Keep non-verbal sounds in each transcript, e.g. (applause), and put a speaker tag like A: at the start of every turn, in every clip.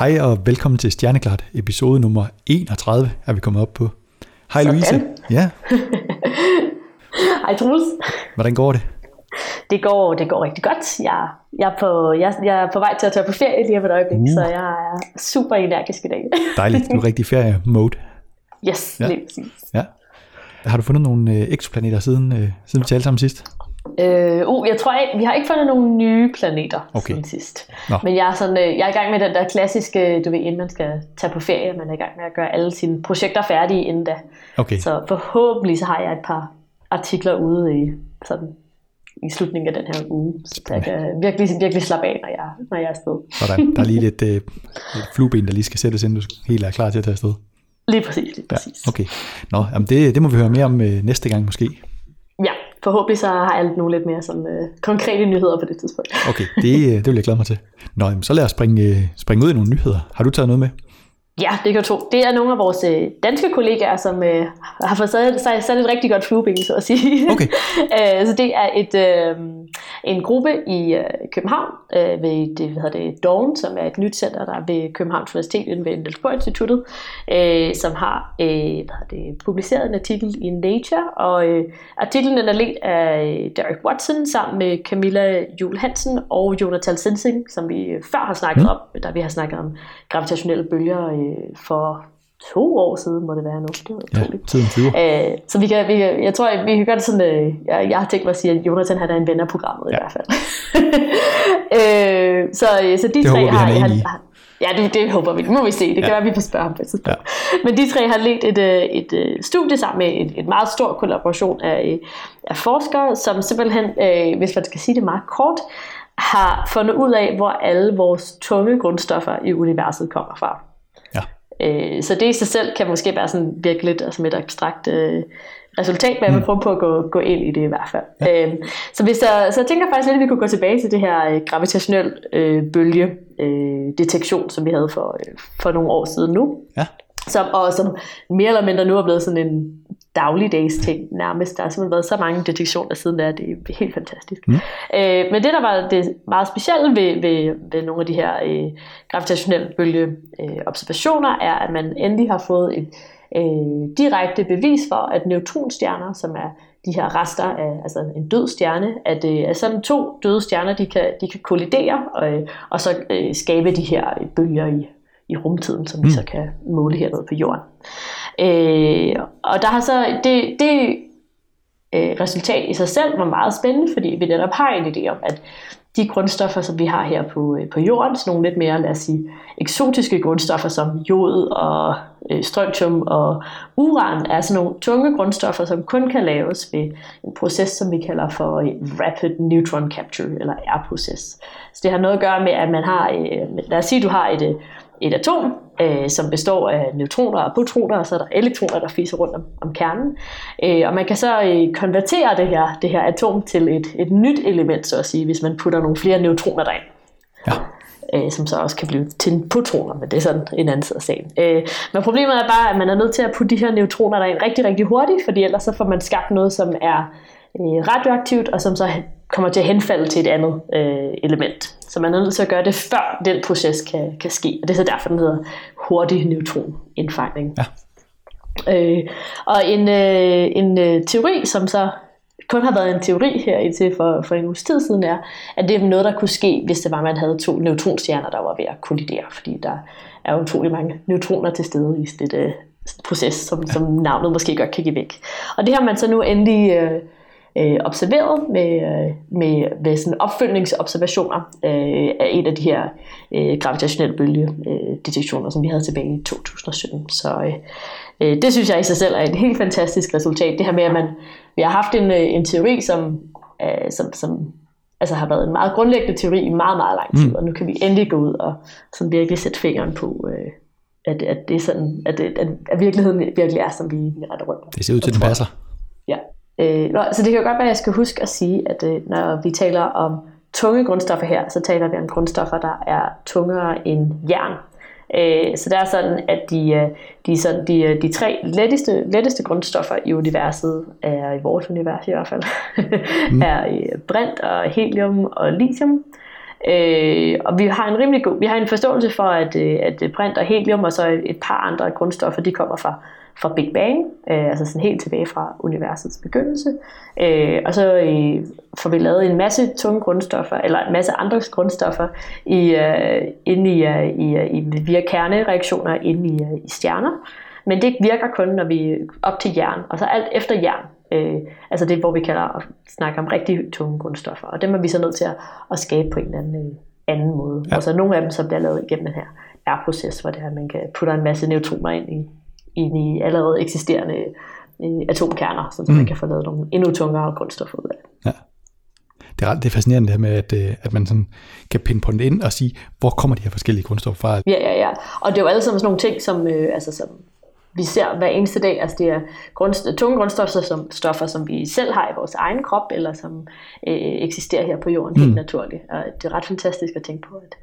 A: Hej og velkommen til Stjerneklart, episode nummer 31 er vi kommet op på. Hej
B: Sådan.
A: Louise. Ja, (laughs)
B: Hej Troels.
A: hvordan går det?
B: Det går, det går rigtig godt. Jeg, jeg, er på, jeg, jeg er på vej til at tage på ferie lige om et øjeblik,
A: Uh.
B: så jeg er super energisk i dag. (laughs)
A: Dejligt, du er rigtig ferie-mode.
B: Yes,
A: ja.
B: lige præcis.
A: Ja. Har du fundet nogle øh, eksoplaneter siden, øh, siden vi talte sammen sidst?
B: Øh, uh, jeg tror ikke, vi har ikke fundet nogle nye planeter
A: Okay.
B: siden sidst.
A: Nå.
B: Men jeg er, sådan, øh, jeg er i gang med den der klassiske, du ved, inden man skal tage på ferie, man er i gang med at gøre alle sine projekter færdige inden da.
A: Okay,
B: Så forhåbentlig så har jeg et par artikler ude i, sådan, i slutningen af den her uge, så jeg kan virkelig, virkelig slappe af, når jeg, når jeg er afsted.
A: sådan. Der er lige lidt, øh, lidt flueben, der lige skal sættes, inden du helt er klar til at tage afsted.
B: Lige præcis, lige
A: Ja,
B: præcis.
A: okay. Nå, jamen det, det må vi høre mere om øh, næste gang måske.
B: Forhåbentlig så har jeg nogle lidt mere sådan, øh, konkrete nyheder på det tidspunkt.
A: Okay, det, øh, det vil jeg glæde mig til. Nå, jamen, så lad os springe, øh, springe ud i nogle nyheder. Har du taget noget med?
B: Ja, det kan tro. Det er nogle af vores øh, danske kollegaer, som øh, har fået sat, sat, sat et rigtig godt flueben, så at sige.
A: Okay. (laughs)
B: øh, så det er et, øh, en gruppe i øh, København øh, ved det, hvad hedder det, Dawn, som er et nyt center, der er ved Københavns Universitet inde ved Niels Instituttet, øh, som har øh, hvad hedder det, publiceret en artikel i Nature, og øh, artiklen den er ledt af øh, Derek Watson sammen med Camilla Jule Hansen og Jonathan Sensing, som vi øh, før har snakket
A: Mm.
B: om, da vi har snakket om gravitationelle bølger øh, for to år siden, må det være nu. Det var
A: Ja, tiden flyver.
B: Øh, så vi kan, vi kan, jeg tror, vi kan gøre det sådan, øh, jeg, jeg har tænkt mig at sige, at Jonathan han er en ven af programmet ja. I hvert fald. (laughs) øh, så, så de
A: Det
B: tre
A: håber vi,
B: har,
A: han er
B: har, Ja, det, det håber vi. Det må vi se. Det kan
A: Ja.
B: være, vi får spørge ham på et tidspunkt. Ja. Men de tre har ledt et, øh, et, et studie sammen med et, et meget stor kollaboration af, øh, af forskere, som simpelthen, øh, hvis man skal sige det meget kort, har fundet ud af, hvor alle vores tunge grundstoffer i universet kommer fra. Øh, så det i sig selv kan måske være sådan virke lidt som et abstrakt øh, resultat, men jeg vil prøve på at gå, gå ind i det i hvert fald. Ja. Øh, så, hvis der, så jeg tænker faktisk lidt, at vi kunne gå tilbage til det her øh, gravitationel øh, bølge øh, detektion, som vi havde for, øh, for nogle år siden nu.
A: Ja.
B: Som, og som mere eller mindre nu er blevet sådan en dagligdags ting nærmest. Der har simpelthen været så mange detektioner siden der, det er helt fantastisk. Mm. Øh, men det, der var det meget specielle ved, ved, ved nogle af de her øh, gravitationelle bølge øh, observationer, er, at man endelig har fået et øh, direkte bevis for, at neutronstjerner, som er de her rester af altså en død stjerne, at, øh, at sådan to døde stjerner, de kan, de kan kollidere og, øh, og så øh, skabe de her øh, bølger i, i rumtiden, som mm. vi så kan måle hernede på jorden. Øh, og der har så det, det øh, resultat i sig selv var meget spændende, fordi vi netop har en idé om, at de grundstoffer, som vi har her på, øh, på jorden, sådan nogle lidt mere, lad os sige, eksotiske grundstoffer som jod og øh, strontium og uran, er sådan nogle tunge grundstoffer, som kun kan laves ved en proces, som vi kalder for øh, Rapid Neutron Capture, eller R-proces. Så det har noget at gøre med, at man har, øh, lad os sige, du har et, øh, et atom, øh, som består af neutroner og protoner, og så er der elektroner, der fiser rundt om, om kernen. Øh, og man kan så øh, konvertere det her, det her atom til et, et nyt element, så at sige, hvis man putter nogle flere neutroner derind.
A: Ja.
B: Øh, som så også kan blive til protoner, men det er sådan en anden side af sagen. Øh, men problemet er bare, at man er nødt til at putte de her neutroner derind rigtig, rigtig hurtigt, fordi ellers så får man skabt noget, som er øh, radioaktivt, og som så kommer til at henfalde til et andet øh, element. Så man er nødt til at gøre det, før den proces kan, kan ske. Og det er så derfor, den hedder hurtig neutronindfangning.
A: Ja.
B: Øh, og en, øh, en øh, teori, som så kun har været en teori her indtil for, for en uges tid siden, er, at det er noget, der kunne ske, hvis det var, at man havde to neutronstjerner, der var ved at kollidere. Fordi der er utrolig mange neutroner til stede i sådan et øh, proces, som, som navnet måske godt kan give væk. Og det har man så nu endelig øh, øh, observeret med, øh, med, med sådan opfølgningsobservationer øh, af en af de her øh, gravitationelle bølgedetektioner, øh, som vi havde tilbage i 2017. Så øh, øh, det synes jeg i sig selv er et helt fantastisk resultat. Det her med, at man, vi har haft en, en teori, som, øh, som, som altså har været en meget grundlæggende teori i meget, meget lang tid, mm. og nu kan vi endelig gå ud og sådan virkelig sætte fingeren på, øh, at, at, det er sådan, at, at, at virkeligheden virkelig er, som vi, vi retter rundt.
A: Det ser ud til, at den passer.
B: Øh, nå, så det kan jo godt være, at jeg skal huske at sige, at øh, når vi taler om tunge grundstoffer her, så taler vi om grundstoffer, der er tungere end jern. Øh, så det er sådan, at de, øh, de, sådan, de, øh, de tre letteste, letteste grundstoffer i universet, er i vores univers i hvert fald, mm. (laughs) er øh, brint og helium og lithium. Øh, og vi har en rimelig god, vi har en forståelse for, at, at brint og helium og så et par andre grundstoffer, de kommer fra, fra Big Bang, øh, altså sådan helt tilbage fra universets begyndelse. Øh, og så øh, får vi lavet en masse tunge grundstoffer, eller en masse andre grundstoffer i, øh, inde i, uh, i, uh, i, via kernereaktioner inde i, uh, i stjerner. Men det virker kun, når vi er op til jern, og så alt efter jern. Øh, altså det, hvor vi kalder at snakke om rigtig tunge grundstoffer. Og dem er vi så nødt til at, at skabe på en eller anden, øh, anden måde. Ja. Og så nogle af dem, så bliver lavet igennem den her R-proces, hvor det her, man kan putte en masse neutroner ind i, ind i allerede eksisterende øh, atomkerner, så mm. man kan få lavet nogle endnu tungere grundstoffer ud af det. Ja.
A: Det er, det er fascinerende det her med, at, øh, at man sådan kan pinpointe ind og sige, hvor kommer de her forskellige grundstoffer fra?
B: Ja, ja, ja. Og det er jo alle sammen sådan nogle ting, som, øh, altså, som vi ser hver eneste dag. Altså det er grund, tunge grundstoffer, som, stoffer, som vi selv har i vores egen krop, eller som øh, eksisterer her på jorden mm. helt naturligt. Og det er ret fantastisk at tænke på, at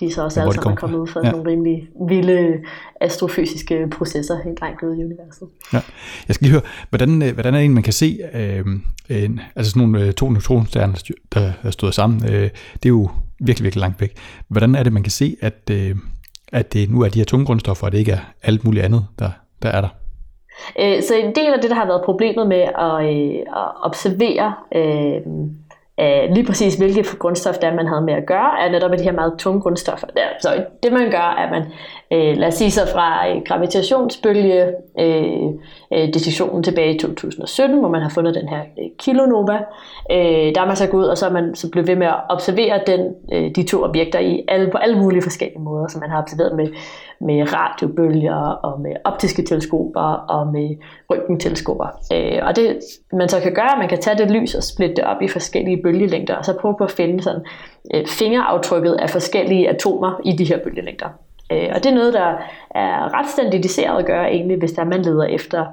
B: de så også alle sammen er kommet ud fra ja. nogle rimelig vilde astrofysiske processer helt langt ude i universet.
A: Ja. Jeg skal lige høre, hvordan, øh, hvordan er det en, man kan se, øh, en, altså sådan nogle øh, to neutronstjerner, der er stået sammen, øh, det er jo virkelig, virkelig langt væk. Hvordan er det, man kan se, at, øh, at det nu er de her tunge grundstoffer, og det ikke er alt muligt andet, der, der er der?
B: Øh, så en del af det, der har været problemet med at, øh, at observere øh, øh, lige præcis hvilke grundstof der man havde med at gøre, er netop de her meget tunge grundstoffer. Der. Så det man gør, er at man, øh, lad os sige så fra øh, gravitationsbølge øh, øh, detektionen tilbage i 2017, hvor man har fundet den her øh, kilonova, øh, der er man så gået ud, og så er man så blevet ved med at observere den, øh, de to objekter i alle, på alle mulige forskellige måder, som man har observeret med med radiobølger og med optiske teleskoper og med røntgenteleskoper. Øh, og det man så kan gøre, at man kan tage det lys og splitte det op i forskellige bølgelængder, og så prøve på at finde sådan, øh, fingeraftrykket af forskellige atomer i de her bølgelængder. Øh, og det er noget, der er ret standardiseret at gøre egentlig, hvis der man leder efter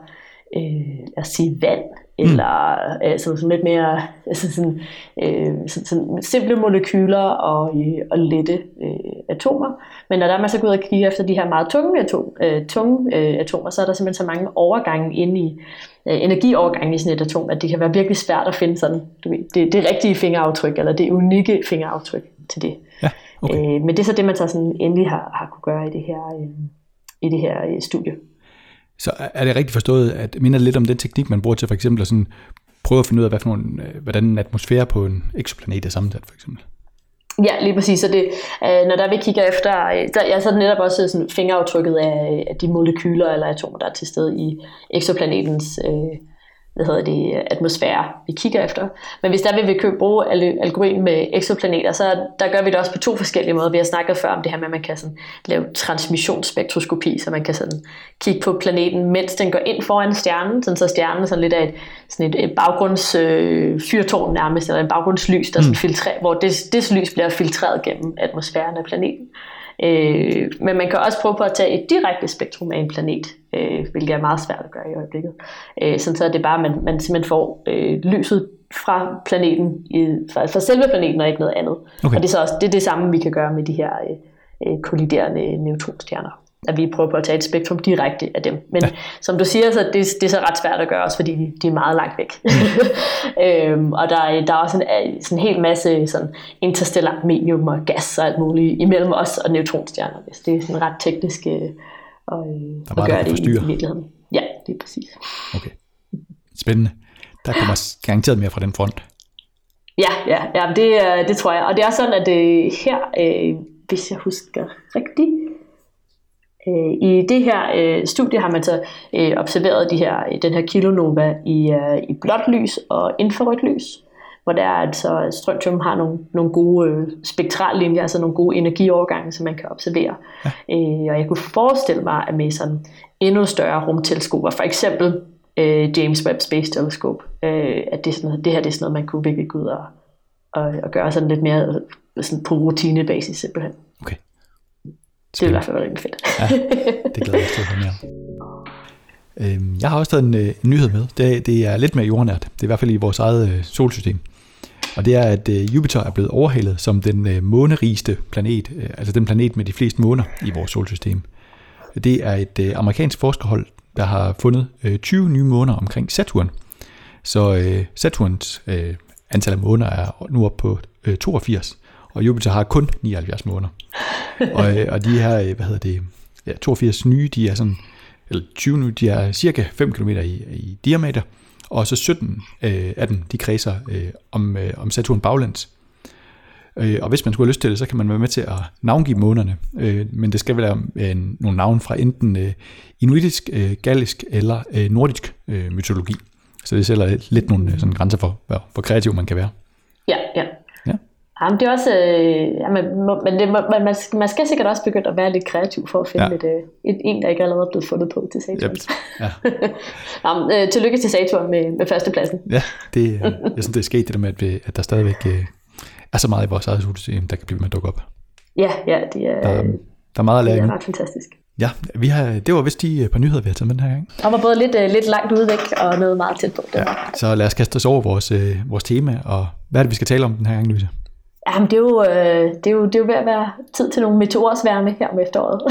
B: øh, lad os sige, vand eller øh, sådan, sådan lidt mere altså sådan, øh, sådan, sådan simple molekyler og, øh, og lette øh, atomer. Men når der er man så går ud og kigger efter de her meget tunge, atom, øh, tunge øh, atomer, så er der simpelthen så mange overgange inde i øh, energiovergange i sådan et atom, at det kan være virkelig svært at finde sådan, du ved, det, det rigtige fingeraftryk, eller det unikke fingeraftryk til det. Ja, okay. øh, men det er så det, man så sådan endelig har, har kunne gøre i det her, øh, i det her øh, studie.
A: Så er det rigtigt forstået, at minder lidt om den teknik, man bruger til for eksempel at sådan prøve at finde ud af, hvad for nogle, øh, hvordan en atmosfære på en eksoplanet er sammensat, for eksempel?
B: Ja, lige præcis. Så det, øh, når der vi kigger efter, øh, der, ja, så er det netop også øh, sådan fingeraftrykket af, af de molekyler eller atomer, der er til stede i eksoplanetens øh, hvad hedder det, atmosfære, vi kigger efter. Men hvis der vil vi købe, bruge algoritmen med eksoplaneter, så der gør vi det også på to forskellige måder. Vi har snakket før om det her med, at man kan sådan lave transmissionsspektroskopi, så man kan sådan kigge på planeten, mens den går ind foran stjernen, sådan så stjernen sådan lidt af et, sådan et, et baggrundsfyrtårn øh, nærmest, eller en baggrundslys, der mm. sådan filtrerer, hvor det, det lys bliver filtreret gennem atmosfæren af planeten. Øh, men man kan også prøve på at tage et direkte spektrum af en planet, øh, hvilket er meget svært at gøre i øjeblikket. Øh, sådan så er det bare, at man, man simpelthen får øh, lyset fra planeten, i, fra, fra selve planeten og ikke noget andet. Okay. Og det er, så også, det er det samme, vi kan gøre med de her øh, øh kolliderende neutronstjerner at vi prøver på at tage et spektrum direkte af dem. Men ja. som du siger, så det, det er så ret svært at gøre, også fordi de, de er meget langt væk. (laughs) øhm, og der er, der er også en, sådan en hel masse sådan interstellar medium og gas og alt muligt imellem os og neutronstjerner. Det er sådan ret teknisk øh, og,
A: øh, at gøre det i, i virkeligheden.
B: Ja, det er præcis.
A: Okay. Spændende. Der kommer garanteret mere fra den front.
B: Ja, ja, ja det, det tror jeg. Og det er sådan, at det her, øh, hvis jeg husker rigtigt, Øh, I det her øh, studie har man så øh, observeret de her, den her kilonova i, øh, i blåt lys og infrarødt lys, hvor der er altså strontium har nogle, nogle gode øh, spektrallinjer, altså nogle gode energiovergange, som man kan observere. Ja. Øh, og jeg kunne forestille mig, at med sådan endnu større rumteleskoper, for eksempel øh, James Webb Space Telescope, øh, at det, sådan noget, det her det er sådan noget, man kunne virkelig gå ud og, og, og gøre sådan lidt mere sådan på rutinebasis simpelthen.
A: Okay.
B: Det vil i hvert fald være rigtig fedt. ja,
A: det glæder jeg mig til at mere. Øhm, jeg har også taget en, øh, en nyhed med. Det, det er lidt mere jordnært. Det er i hvert fald i vores eget øh, solsystem. Og det er, at øh, Jupiter er blevet overhalet som den månerigeste planet, altså den planet med de fleste måner i vores solsystem. Det er et amerikansk forskerhold, der har fundet 20 nye måner omkring Saturn. Så Saturns antal af måner er nu op på 82, og Jupiter har kun 79 måneder. (laughs) og, øh, og de her, øh, hvad hedder det, ja, 82 nye, de er sådan, eller 20 nu, de er cirka 5 km i, i diameter, og så 17 øh, af dem, de kredser øh, om, øh, om Saturn baglæns. Øh, og hvis man skulle have lyst til det, så kan man være med til at navngive månederne, øh, men det skal være øh, nogle navn fra enten øh, inuitisk, øh, gallisk eller øh, nordisk øh, mytologi. Så det sætter lidt nogle øh, sådan grænser for, hvor, hvor kreativ man kan være.
B: Ja, ja.
A: Ja.
B: Jamen, det er også, øh, ja, men, det, man, man, skal- man skal sikkert også begynde at være lidt kreativ for at finde
A: Ja.
B: ja. et, øh, et, en, der ikke allerede er blevet fundet på til Saturn.
A: Yep. Ja. (laughs)
B: Nå, men, øh, tillykke til Saturn med, med førstepladsen.
A: Ja, det, øh, jeg synes, det er sket det der med, at, vi, at der stadigvæk øh, er så meget i vores eget solsystem, der kan blive med at dukke op.
B: Ja, ja, det er,
A: Der, er-
B: øh,
A: der er meget at
B: det
A: lære
B: er
A: endnu.
B: ret fantastisk.
A: Ja, vi har, det var vist de øh, par nyheder, vi har taget med den her gang.
B: Der var både lidt, øh, lidt langt ude væk og noget meget tæt på. Det var.
A: Så lad os kaste os over vores, øh, vores tema, og hvad er det, vi skal tale om den her gang, Louise?
B: Jamen, det er, jo, øh, det, er jo, det er jo ved at være tid til nogle meteorsværme her om efteråret.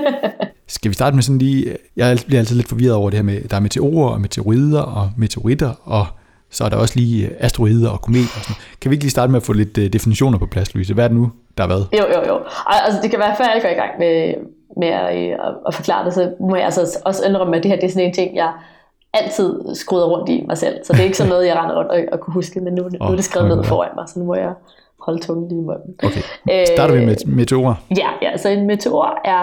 B: (laughs)
A: Skal vi starte med sådan lige, jeg bliver altid lidt forvirret over det her med, der er meteorer og meteorider og meteoritter, og så er der også lige øh, asteroider og kometer og sådan. Kan vi ikke lige starte med at få lidt øh, definitioner på plads, Louise? Hvad er det nu, der er hvad?
B: Jo, jo, jo. Altså, det kan være, før jeg går i gang med, med at, øh, at, at forklare det, så må jeg altså også indrømme, at det her det er sådan en ting, jeg altid skruder rundt i mig selv. Så det er ikke sådan noget, jeg render rundt og, og kunne huske, men nu, nu er det skrevet ned foran mig, så nu må jeg holde tungen lige i munden.
A: Okay, starter vi med meteorer?
B: Ja, ja, så en meteor er...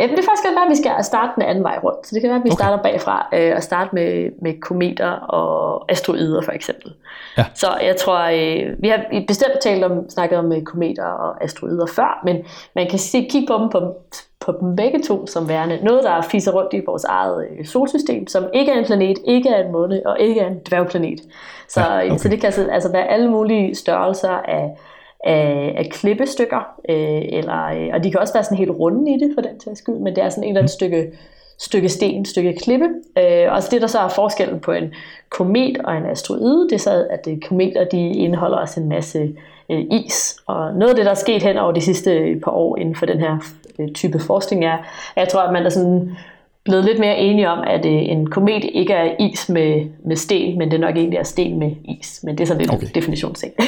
B: Øh, det kan faktisk godt være, at vi skal starte den anden vej rundt. Så det kan være, at vi
A: Okay.
B: starter bagfra øh, og starte med, med kometer og asteroider for eksempel.
A: Ja.
B: Så jeg tror, øh, vi har bestemt talt om, snakket om øh, kometer og asteroider før, men man kan se, kigge på dem, på, på dem begge to som værende noget, der fiser rundt i vores eget øh, solsystem, som ikke er en planet, ikke er en måne og ikke er en dværgplanet. Så,
A: Ja,
B: ja,
A: okay.
B: så det kan altså, altså være alle mulige størrelser af, af, af klippestykker, øh, eller, øh, og de kan også være sådan helt runde i det for den sags skyld, men det er sådan en eller anden stykke, stykke sten, stykke klippe. Øh, og så det der så er forskellen på en komet og en asteroide, det er så, at kometer de indeholder også en masse øh, is. Og noget af det, der er sket hen over de sidste par år inden for den her øh, type forskning, er, jeg tror, at man er sådan blevet lidt mere enige om, at øh, en komet ikke er is med, med sten, men det nok egentlig er sten med is. Men det er sådan lidt
A: Okay.
B: definitionsting.
A: Ja,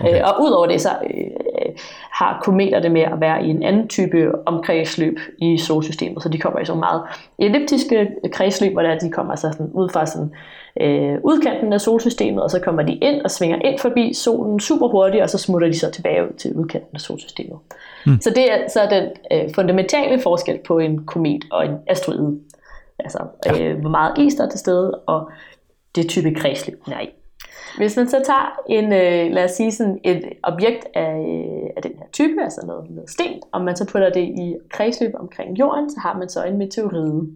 A: okay. (laughs)
B: Øh, og udover det, så øh, har kometer det med at være i en anden type omkredsløb i solsystemet, så de kommer i sådan meget elliptiske kredsløb, hvor det er, de kommer altså sådan ud fra sådan, øh, udkanten af solsystemet, og så kommer de ind og svinger ind forbi solen super hurtigt, og så smutter de så tilbage ud til udkanten af solsystemet. Mm. Så det er så den øh, fundamentale forskel på en komet og en asteroide. Altså, øh, hvor meget is der er til stede, og det type kredsløb, den er i. Hvis man så tager en, øh, lad os sige sådan et objekt af, øh, af den her type, altså noget, noget sten, og man så putter det i kredsløb omkring jorden, så har man så en meteoride.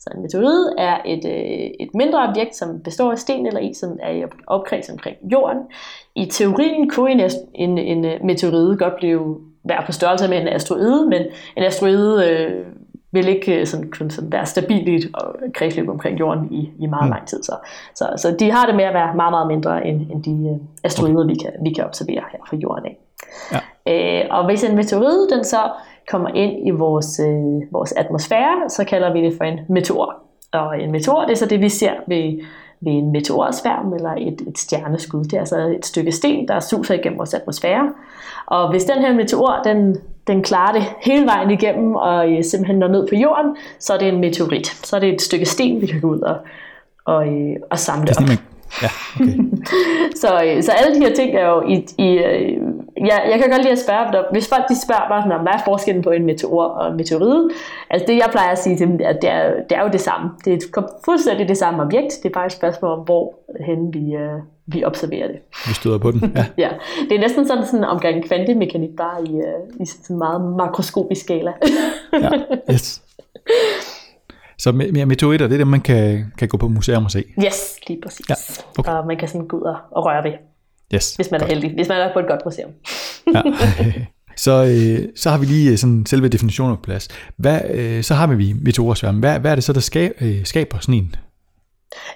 B: Så en meteoride er et, øh, et mindre objekt, som består af sten eller is, som er i opkreds omkring jorden. I teorien kunne en, en, en øh, meteoride godt blive være på størrelse med en asteroide, men en asteroide øh, vil ikke øh, sådan, kunne sådan være stabil i et øh, kredsløb omkring jorden i, i meget mm. lang tid. Så, så, så de har det med at være meget, meget mindre end, end de øh, asteroider, okay. vi, kan, vi kan observere her fra jorden af.
A: Ja.
B: Øh, og hvis en meteorid den så kommer ind i vores, øh, vores atmosfære, så kalder vi det for en meteor. Og en meteor, det er så det, vi ser ved, ved en meteorsværm eller et, et stjerneskud. Det er altså et stykke sten, der suser igennem vores atmosfære. Og hvis den her meteor, den, den klarer det hele vejen igennem og øh, simpelthen når ned på jorden, så er det en meteorit. Så er det et stykke sten, vi kan gå ud og, og, øh, og samle
A: Det er
B: op.
A: sådan, man, ja, okay. (laughs)
B: Så, øh, så alle de her ting er jo i... i øh, ja, jeg kan godt lide at spørge dem, hvis folk de spørger mig, sådan, hvad er forskellen på en meteor og en meteoride? Altså det, jeg plejer at sige til dem, at det er, det er jo det samme. Det er fuldstændig det samme objekt. Det er bare et spørgsmål om, hvor hen vi, øh, vi observerer det.
A: Vi støder på den. Ja. (laughs)
B: Ja, det er næsten sådan, sådan omgang kvantemekanik, bare i, øh, i sådan en meget makroskopisk skala.
A: ja. Yes. (laughs) Så me- me- meteoritter, det er det, man kan, kan gå på museum og se.
B: yes, lige præcis.
A: Ja, okay.
B: Og man kan sådan gå ud og, og røre ved,
A: Yes.
B: hvis man er
A: godt.
B: heldig. Hvis man er på et godt museum.
A: Ja. (laughs) Så, øh, så har vi lige øh, sådan selve definitionen på plads. Hvad, øh, så har vi meteorsværmen. Hvad, hvad er det så, der ska, øh, skaber sådan en?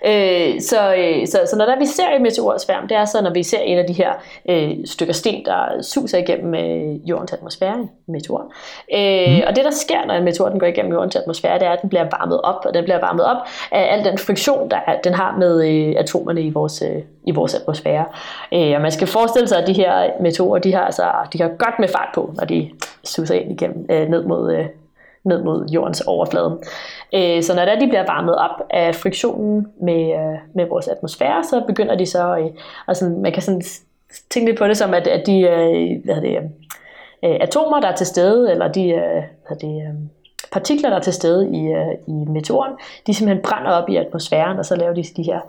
B: Øh, så, øh, så, så når der vi ser et meteorsværm, det er så, når vi ser en af de her øh, stykker sten, der suser igennem øh, jordens atmosfære, meteor. Øh, mm. Og det, der sker, når en meteor den går igennem jordens atmosfære, det er, at den bliver varmet op, og den bliver varmet op af al den friktion, der er, den har med øh, atomerne i vores, øh, i vores atmosfære. Øh, og man skal forestille sig, at de her meteorer, de har, altså, de har godt med fart på, når de suser ind igennem, øh, ned mod øh, ned mod jordens overflade. Øh, så når der de bliver varmet op af friktionen med, øh, med vores atmosfære, så begynder de så, øh, og sådan, man kan sådan tænke lidt på det som, at, at de øh, hvad det, øh, atomer, der er til stede, eller de øh, hvad det, partikler, der er til stede i, i meteoren, de simpelthen brænder op i atmosfæren, og så laver de de her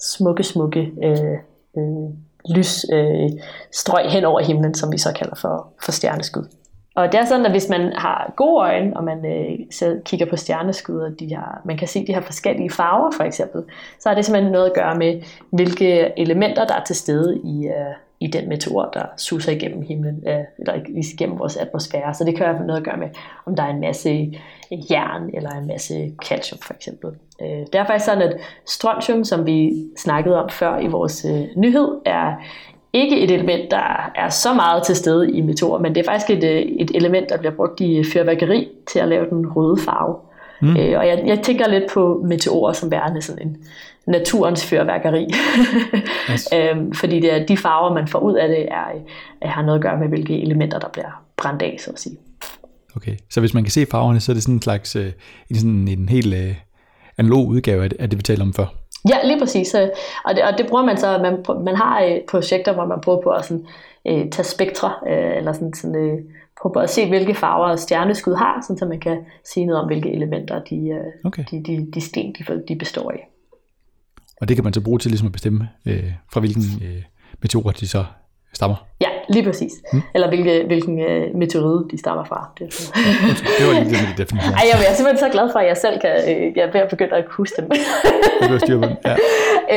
B: smukke, smukke øh, øh, lysstrøg øh, hen over himlen, som vi så kalder for, for stjerneskud. Og det er sådan, at hvis man har gode øjne, og man øh, så kigger på stjerneskud, og de har, man kan se de har forskellige farver for eksempel, så har det simpelthen noget at gøre med, hvilke elementer, der er til stede i, øh, i den meteor, der suser igennem himlen, øh, eller igennem vores atmosfære. Så det kan have noget at gøre med, om der er en masse jern eller en masse calcium for eksempel. Øh, det er faktisk sådan, at strontium, som vi snakkede om før i vores øh, nyhed, er ikke et element, der er så meget til stede i meteor, men det er faktisk et, øh, et element, der bliver brugt i fyrværkeri til at lave den røde farve. Mm. Øh, og jeg, jeg tænker lidt på meteorer som værende sådan en naturens fyrværkeri. (laughs) yes. øhm, fordi det er de farver, man får ud af det, er, er, har noget at gøre med, hvilke elementer, der bliver brændt af, så at sige.
A: Okay, så hvis man kan se farverne, så er det sådan en slags øh, en, sådan en helt øh, analog udgave af det, af det, vi talte om før.
B: Ja, lige præcis. Øh, og det, og det bruger man så, man, man har øh, projekter, hvor man prøver på at sådan, øh, tage spektre, øh, eller sådan, sådan øh, prøve på at se, hvilke farver stjerneskud har, sådan, så man kan sige noget om, hvilke elementer de, øh, okay. de, de, de sten, de, de består af.
A: Og det kan man så bruge til ligesom at bestemme, øh, fra hvilken øh, meteor de så stammer?
B: Ja, lige præcis. Hmm. Eller hvilke, hvilken uh, meteorid de stammer fra. Det,
A: det var lige det med de definitioner.
B: Ej, jeg er simpelthen så glad for, at jeg selv kan, øh, jeg er ved at begynde at huske dem.
A: det styr på dem, ja.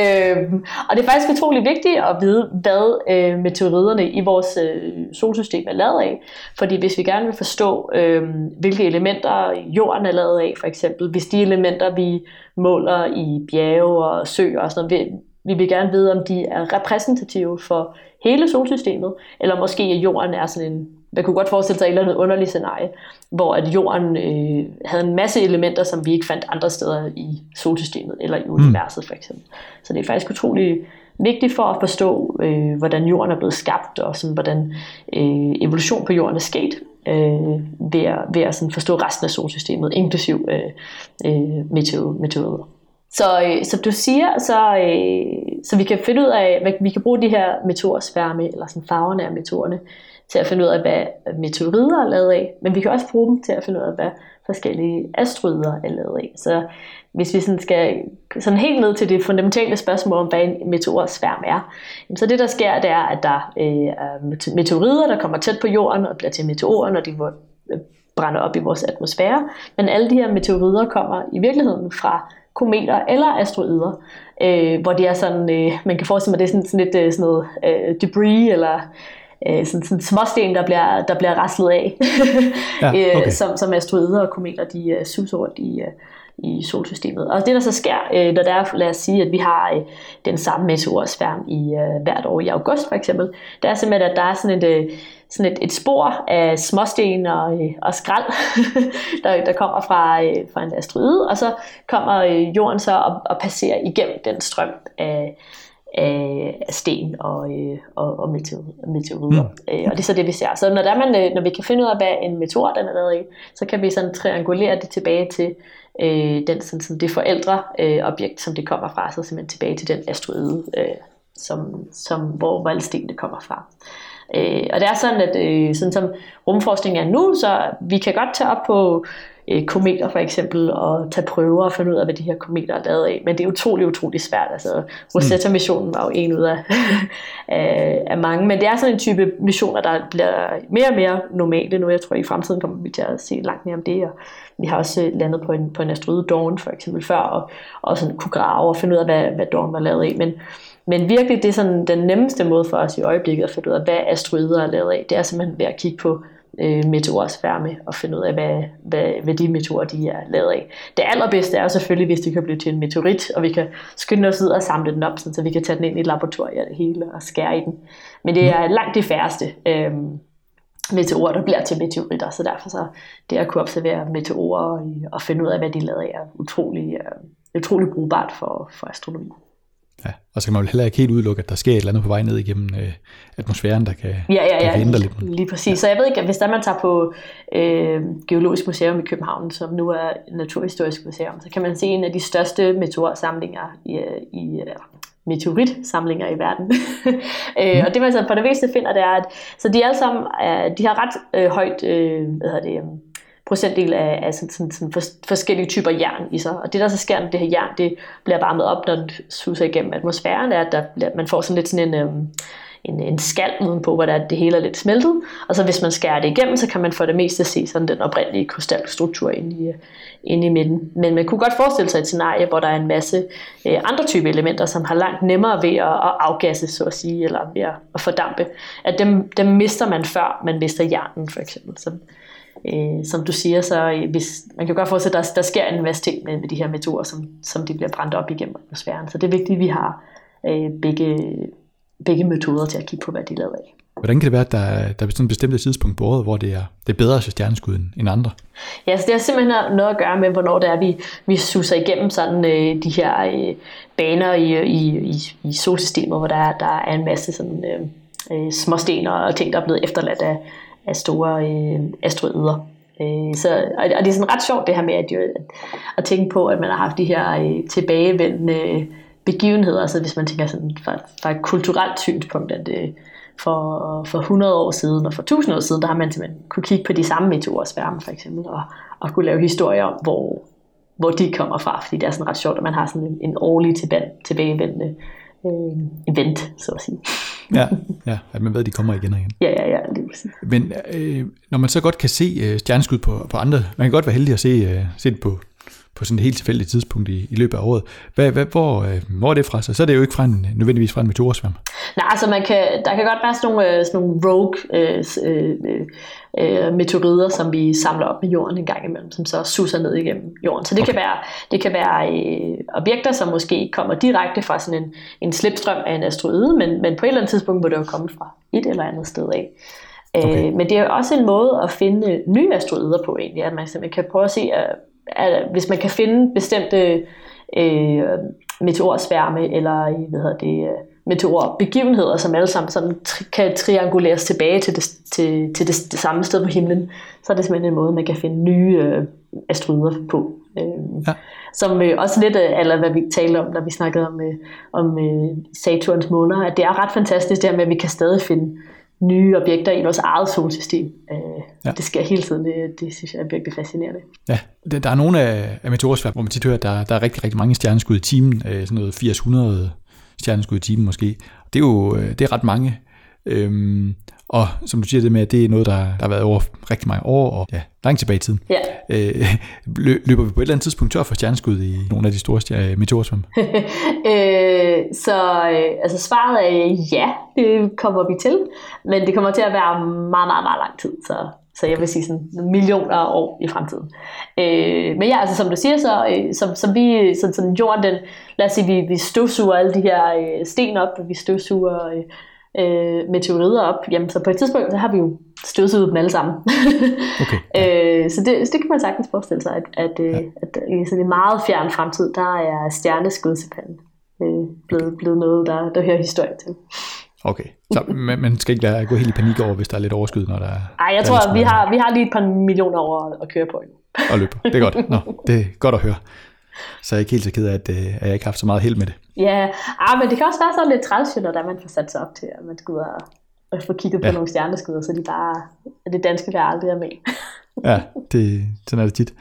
A: (laughs)
B: øhm, og det er faktisk utrolig vigtigt at vide, hvad øh, meteoriderne i vores øh, solsystem er lavet af. Fordi hvis vi gerne vil forstå, øh, hvilke elementer jorden er lavet af, for eksempel, hvis de elementer, vi måler i bjerge og søer og sådan noget, vi, vi vil gerne vide, om de er repræsentative for hele solsystemet, eller måske at jorden er sådan en, man kunne godt forestille sig et eller andet underligt scenarie, hvor at jorden øh, havde en masse elementer, som vi ikke fandt andre steder i solsystemet, eller i universet for eksempel. Så det er faktisk utrolig vigtigt for at forstå, øh, hvordan jorden er blevet skabt, og sådan, hvordan øh, evolution på jorden er sket, øh, ved at, ved at sådan forstå resten af solsystemet, inklusiv øh, øh, meteorider. Så, øh, så du siger, så, øh, så vi kan finde ud af, hvad, vi kan bruge de her meteorsværme, eller sådan farverne af meteorerne, til at finde ud af, hvad meteorider er lavet af, men vi kan også bruge dem til at finde ud af, hvad forskellige asteroider er lavet af. Så hvis vi sådan skal sådan helt ned til det fundamentale spørgsmål om, hvad en meteorsværm er, så det der sker, det er, at der øh, er meteorider, der kommer tæt på jorden og bliver til meteorer, når de øh, brænder op i vores atmosfære. Men alle de her meteorider kommer i virkeligheden fra kometer eller asteroider, øh, hvor det er sådan, øh, man kan forestille sig, at det er sådan, sådan lidt øh, sådan noget øh, debris, eller øh, sådan, sådan småsten, der bliver, der bliver raslet af, ja, (laughs) øh, okay. som, som asteroider og kometer, de øh, suser rundt i, øh, i solsystemet. Og det der så sker, øh, når der er, lad os sige, at vi har øh, den samme meteorsværm i øh, hvert år i august for eksempel, det er simpelthen, at der er sådan et, øh, sådan et, et spor af småsten og, øh, og skrald, (laughs) der, der kommer fra, øh, fra en asteroide, og så kommer øh, jorden så og, og passerer igennem den strøm af, af sten og, øh, og, og meteorider. Mm. Øh, og det er så det, vi ser. Så når, der man, øh, når vi kan finde ud af, hvad en meteor den er lavet i, så kan vi sådan triangulere det tilbage til øh, den, sådan, sådan det forældre øh, objekt, som det kommer fra, så simpelthen tilbage til den asteroide, øh, som, som, hvor, hvor alle stenene kommer fra. Øh, og det er sådan, at øh, sådan som rumforskning er nu, så vi kan godt tage op på øh, kometer for eksempel, og tage prøver og finde ud af, hvad de her kometer er lavet af. Men det er utrolig, utrolig svært. Altså, Rosetta-missionen var jo en ud af, (laughs) af, af mange. Men det er sådan en type missioner, der bliver mere og mere normale nu. Jeg tror, i fremtiden kommer vi til at se langt mere om det. Og vi har også øh, landet på en, på en asteroide Dawn for eksempel før, og, og sådan kunne grave og finde ud af, hvad, hvad Dawn var lavet af. Men, men virkelig, det er sådan den nemmeste måde for os i øjeblikket at finde ud af, hvad asteroider er lavet af. Det er simpelthen ved at kigge på øh, meteorsværme og finde ud af, hvad, hvad, hvad de meteorer de er lavet af. Det allerbedste er jo selvfølgelig, hvis de kan blive til en meteorit, og vi kan skynde os ud og samle den op, så vi kan tage den ind i laboratoriet og det hele og skære i den. Men det er langt de færreste øh, meteorer, der bliver til meteoritter, så derfor så det at kunne observere meteorer og finde ud af, hvad de er lavet af, er utrolig, øh, utrolig brugbart for, for astronomi.
A: Ja, og så kan man jo heller ikke helt udelukke, at der sker et eller andet på vej ned igennem øh, atmosfæren, der kan,
B: ja, ja, ja,
A: der kan ændre lidt.
B: Lige præcis. Ja. Så jeg ved ikke, hvis der man tager på øh, Geologisk Museum i København, som nu er Naturhistorisk Museum, så kan man se en af de største meteorsamlinger i, i meteoritsamlinger i verden. (laughs) øh, mm. Og det man så på det vigtigste finder, det er, at så de alle sammen, er, de har ret øh, højt, øh, hvad hedder det, procentdel af, af sådan, sådan, sådan for, forskellige typer jern i sig. Og det der så sker, når det her jern det bliver varmet op, når det suser igennem atmosfæren, er, at der, man får sådan lidt sådan en, øhm, en, en skal udenpå, hvor der, det hele er lidt smeltet. Og så hvis man skærer det igennem, så kan man for det meste se sådan den oprindelige krystalstruktur inde i, inde i midten. Men man kunne godt forestille sig et scenarie, hvor der er en masse øh, andre typer elementer, som har langt nemmere ved at, at afgasse, så at sige, eller ved at, at fordampe. At dem, dem mister man før man mister jernen, for eksempel. Så, øh, som du siger, så øh, hvis, man kan godt forestille, at der, der sker en masse ting med, med de her meteorer, som, som de bliver brændt op igennem atmosfæren. Så det er vigtigt, at vi har øh, begge, begge metoder til at kigge på, hvad de er lavet af.
A: Hvordan kan det være, at der, der er sådan et bestemt tidspunkt på året, hvor det er, det er bedre at se stjerneskud end andre?
B: Ja, så det har simpelthen noget at gøre med, hvornår det er, vi, vi suser igennem sådan øh, de her øh, baner i, i, i, i solsystemet, hvor der, der er en masse sådan, øh, øh, småsten og ting, der er blevet efterladt af, af store øh, asteroider. Øh, så, og, og det er sådan ret sjovt det her med at, jo, at, tænke på, at man har haft de her øh, tilbagevendende begivenheder, altså hvis man tænker sådan fra, fra et kulturelt synspunkt, at øh, for, for 100 år siden og for 1000 år siden, der har man simpelthen kunne kigge på de samme meteorsværme for eksempel, og, og kunne lave historier om, hvor, hvor de kommer fra, fordi det er sådan ret sjovt, at man har sådan en, en årlig tilbage, tilbagevendende øh, event, så at sige.
A: ja, (laughs) ja, at man ved, at de kommer igen og igen.
B: Ja, ja, ja, det er præcis.
A: Men øh, når man så godt kan se øh, stjerneskud på, på andre, man kan godt være heldig at se, øh, se det på, på sådan et helt tilfældigt tidspunkt i, i løbet af året. Hvad, hvad, hvor, øh, hvor er det fra? Så, så er det jo ikke fra en, nødvendigvis fra en meteorsværm.
B: Nej, altså man kan, der kan godt være sådan nogle, øh, sådan nogle rogue øh, øh, øh, meteorider, som vi samler op med jorden en gang imellem, som så suser ned igennem jorden. Så det okay. kan være, det kan være øh, objekter, som måske kommer direkte fra sådan en, en slipstrøm af en asteroide, men, men på et eller andet tidspunkt må det jo komme fra et eller andet sted af. Øh, okay. Øh, men det er jo også en måde at finde nye asteroider på egentlig, at man simpelthen kan prøve at se, at, at hvis man kan finde bestemte øh, meteorsværme eller hvad hedder det, øh, meteorbegivenheder, som alle sammen sådan tri- kan trianguleres tilbage til, det, til, til det, det samme sted på himlen, så er det simpelthen en måde, man kan finde nye øh, asteroider på. Øh, ja. Som øh, også lidt af eller hvad vi talte om, når vi snakkede om, øh, om øh, Saturns måner, at det er ret fantastisk det her med, at vi kan stadig finde nye objekter i vores eget solsystem. Øh, ja. Det sker hele tiden, det, det synes jeg er virkelig fascinerende.
A: Ja, der er nogle af, af meteorsværm, hvor man tit hører, at der, der er rigtig, rigtig mange stjerneskud i timen, øh, sådan noget 800 stjerneskud i timen måske. Det er jo øh, det er ret mange. Øhm, og som du siger det med, at det er noget, der, der har været over rigtig mange år, og ja, langt tilbage i tiden.
B: Ja.
A: Øh, løber vi på et eller andet tidspunkt tør for stjerneskud i nogle af de store stjer- meteorsvøm? (laughs)
B: øh, så øh, altså svaret er ja, det kommer vi til, men det kommer til at være meget, meget, meget lang tid, så, så jeg vil sige sådan millioner af år i fremtiden. Øh, men ja, altså som du siger, så, øh, som, som vi, sådan, sådan jorden, den, lad os sige, vi, vi støvsuger alle de her øh, sten op, vi støvsuger øh, øh, meteorider op, jamen så på et tidspunkt, så har vi jo støvsuget dem alle sammen. (laughs) okay. øh, så, det, så det kan man sagtens forestille sig, at, at, øh, ja. at, at i sådan en meget fjern fremtid, der er stjerneskud simpelthen øh, blevet, blevet noget, der, der hører historie til.
A: Okay, så man, man skal ikke lade, gå helt i panik over, hvis der er lidt overskud, når der er...
B: Nej, jeg tror, at vi har, vi har lige et par millioner år at køre på endnu.
A: Og løbe. Det er godt. Nå, det er godt at høre. Så jeg er ikke helt så ked af, at, øh, at jeg ikke har haft så meget held med det.
B: Ja, ah, men det kan også være sådan lidt træls, når man får sat sig op til, at man skal ud og, og få kigget på ja. nogle stjerneskud, så de bare, at det danske vejr aldrig er med.
A: ja, det, sådan er det tit.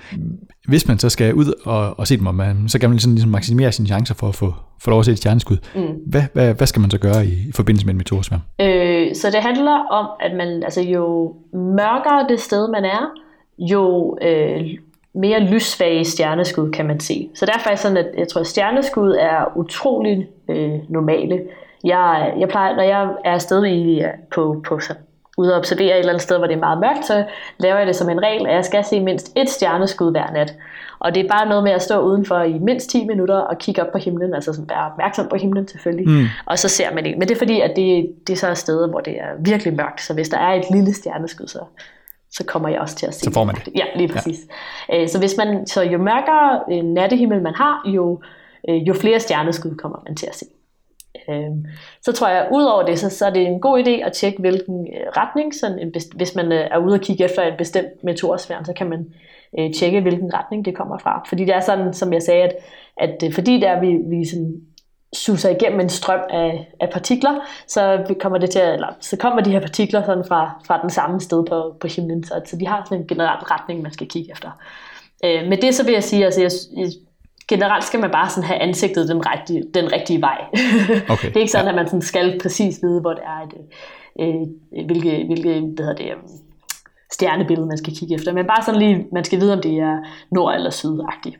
A: Hvis man så skal ud og, og se dem, og man, så kan man ligesom, ligesom maksimere sine chancer for at få, få lov at se et stjerneskud. Mm. Hvad, hvad, hvad skal man så gøre i, i forbindelse med en meteorsværm?
B: Øh, så det handler om, at man, altså jo mørkere det sted man er, jo øh, mere lyssvage stjerneskud kan man se. Så derfor er sådan, at jeg tror, at stjerneskud er utrolig øh, normale. Jeg, jeg plejer, når jeg er afsted i, på, på så ude og observere et eller andet sted, hvor det er meget mørkt, så laver jeg det som en regel, at jeg skal se mindst et stjerneskud hver nat. Og det er bare noget med at stå udenfor i mindst 10 minutter og kigge op på himlen, altså sådan være opmærksom på himlen selvfølgelig, mm. og så ser man det. Men det er fordi, at det, det er så et sted, hvor det er virkelig mørkt, så hvis der er et lille stjerneskud, så, så kommer jeg også til at se
A: Så får man det.
B: Ja, lige præcis. Ja. Så hvis man, så jo mørkere nattehimmel man har, jo, jo flere stjerneskud kommer man til at se. Så tror jeg, at udover det, så, så er det en god idé at tjekke, hvilken retning, sådan en best, hvis man er ude og kigge efter en bestemt meteorsfæren, så kan man øh, tjekke, hvilken retning det kommer fra. Fordi det er sådan, som jeg sagde, at, at fordi der vi, vi sådan suser igennem en strøm af, af partikler, så kommer det til at, eller, så kommer de her partikler sådan fra, fra den samme sted på, på himlen, så, så de har sådan en generel retning, man skal kigge efter. Øh, med det så vil jeg sige, altså jeg, jeg, generelt skal man bare sådan have ansigtet den rigtige, den rigtige vej. (laughs) Okay. det er ikke sådan, ja. at man sådan skal præcis vide, hvor det er, et, øh, hvilke, hvilke hvad hedder det, stjernebillede, man skal kigge efter. Men bare sådan lige, man skal vide, om det er nord- eller sydagtigt.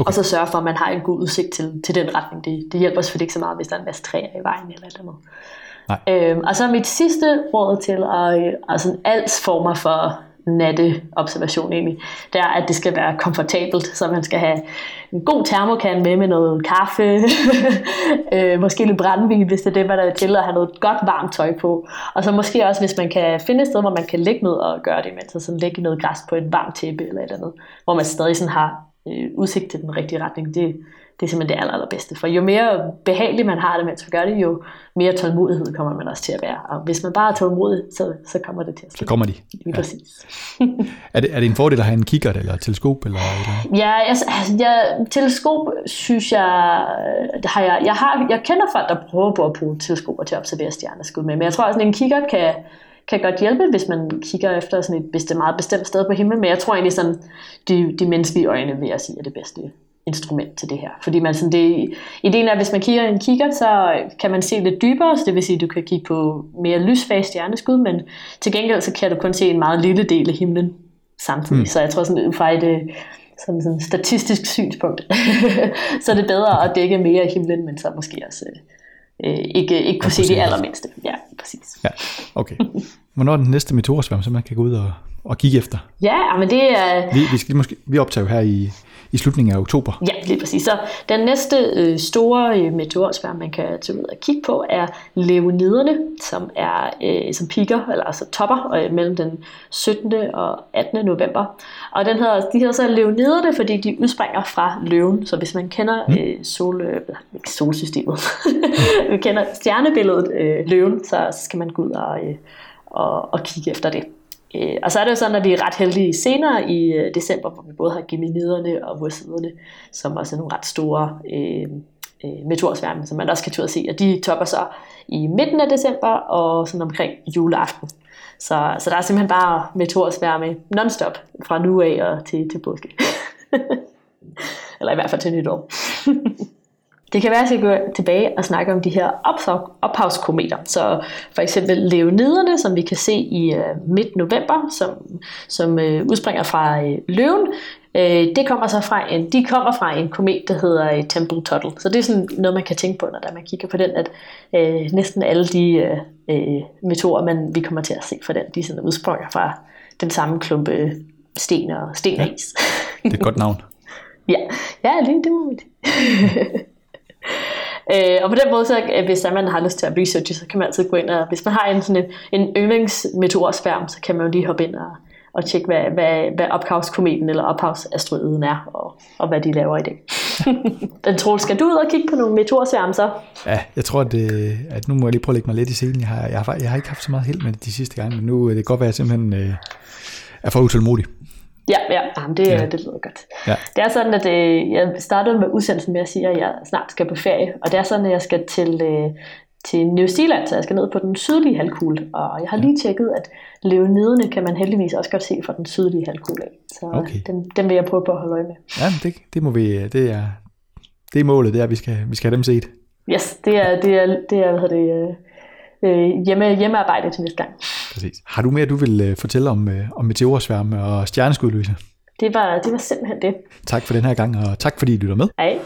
B: Okay. Og så sørge for, at man har en god udsigt til, til den retning. Det, det hjælper selvfølgelig ikke så meget, hvis der er en masse træer i vejen eller eller andet. Nej. Øhm, og så mit sidste råd til at, altså alts former for natteobservation egentlig, det er, at det skal være komfortabelt, så man skal have en god termokan med med noget kaffe, (laughs) øh, måske lidt brændvin, hvis det er det, man er til, at have noget godt varmt tøj på. Og så måske også, hvis man kan finde et sted, hvor man kan ligge ned og gøre det, mens så sådan lægge noget græs på et varmt tæppe eller et andet, hvor man stadig sådan har øh, udsigt til den rigtige retning. Det, det er simpelthen det aller, allerbedste. For jo mere behageligt man har det, mens man gør det, jo mere tålmodighed kommer man også til at være. Og hvis man bare er tålmodig, så, så kommer det til at ske.
A: Så kommer de.
B: Lige ja. præcis. (laughs)
A: er, det, er det en fordel at have en kikkert eller et teleskop? Eller,
B: eller? Ja, altså, jeg, teleskop synes jeg, har jeg, jeg, har, jeg kender folk, der prøver på at bruge teleskoper til at observere stjerneskud med, men jeg tror også, at en kikkert kan, kan godt hjælpe, hvis man kigger efter sådan et bestemt, meget bestemt sted på himlen, men jeg tror egentlig sådan, de, de menneskelige øjne, vil jeg sige, er det bedste instrument til det her. Fordi man sådan det, ideen er, at hvis man kigger en kigger, så kan man se lidt dybere, så det vil sige, at du kan kigge på mere lysfag stjerneskud, men til gengæld så kan du kun se en meget lille del af himlen samtidig. Mm. Så jeg tror sådan fra et øh, sådan, sådan statistisk synspunkt, (laughs) så er det bedre at dække mere af himlen, men så måske også øh, ikke, ikke kunne se det allermindste. Ja, præcis.
A: Ja, okay. Hvornår er den næste meteorsværm, så man kan gå ud og, og kigge efter?
B: Ja, men det er...
A: Vi, vi, skal måske, vi optager jo her i, i slutningen af oktober.
B: Ja, lige præcis. Så den næste øh, store øh, meteorsværm, man kan tage ud og kigge på, er Leoniderne, som er øh, som piker, eller altså topper, øh, mellem den 17. og 18. november. Og den hedder, de hedder så Leoniderne, fordi de udspringer fra løven. Så hvis man kender mm. øh, sol, øh, ikke solsystemet, (laughs) vi kender stjernebilledet øh, løven, så, så skal man gå ud og, øh, og, og kigge efter det. Øh, og så er det jo sådan, at vi er ret heldige senere i øh, december, hvor vi både har geminiderne og vorsiderne, som også er nogle ret store øh, øh, meteorsværme, som man også kan turde se. Og de topper så i midten af december og sådan omkring juleaften. Så, så der er simpelthen bare meteorsværme non-stop fra nu af og til, til påske. (laughs) Eller i hvert fald til nytår. (laughs) Det kan være, at jeg skal gå tilbage og snakke om de her ophavskometer. Så for eksempel Leoniderne, som vi kan se i uh, midt november, som, som uh, udspringer fra uh, løven, uh, det kommer så fra en, de kommer fra en komet, der hedder uh, Temple Tuttle. Så det er sådan noget, man kan tænke på, når man kigger på den, at uh, næsten alle de uh, uh, meteorer, man, vi kommer til at se fra den, de sådan udspringer fra den samme klumpe sten og sten og is.
A: det er et godt navn. (laughs)
B: ja, ja lige det må (laughs) (laughs) Øh, og på den måde, så, øh, hvis man har lyst til at researche, så kan man altid gå ind og, hvis man har en, sådan en, en yndlingsmeteorsværm, så kan man jo lige hoppe ind og, og tjekke, hvad, hvad, hvad ophavskometen eller ophavsasteroiden er, og, og hvad de laver i det. (laughs) Den tror, skal du ud og kigge på nogle meteorsværm så?
A: Ja, jeg tror, at, det, at nu må jeg lige prøve at lægge mig lidt i scenen. Jeg har, jeg har, jeg har ikke haft så meget held med det de sidste gange, men nu øh, det kan godt være, at jeg simpelthen øh, er for utålmodig.
B: Ja, ja Jamen, det, ja. det lyder godt. Ja. Det er sådan, at øh, jeg startede med udsendelsen med at sige, at jeg snart skal på ferie. Og det er sådan, at jeg skal til, øh, til New Zealand, så jeg skal ned på den sydlige halvkugle. Og jeg har lige tjekket, at leoniderne kan man heldigvis også godt se fra den sydlige halvkugle af. Så okay. den, den vil jeg prøve på at holde øje med.
A: Ja, det, det må vi, det er, det er målet, det er, at vi skal, vi skal have dem set.
B: Yes, det er, det er, det er hvad det, øh, hjemme, hjemmearbejde til næste gang.
A: Præcis. Har du mere, du vil øh, fortælle om, øh, om meteorsværme og stjerneskud, Louise?
B: Det var, det var simpelthen det.
A: Tak for den her gang, og tak fordi du lytter med.
B: Hej.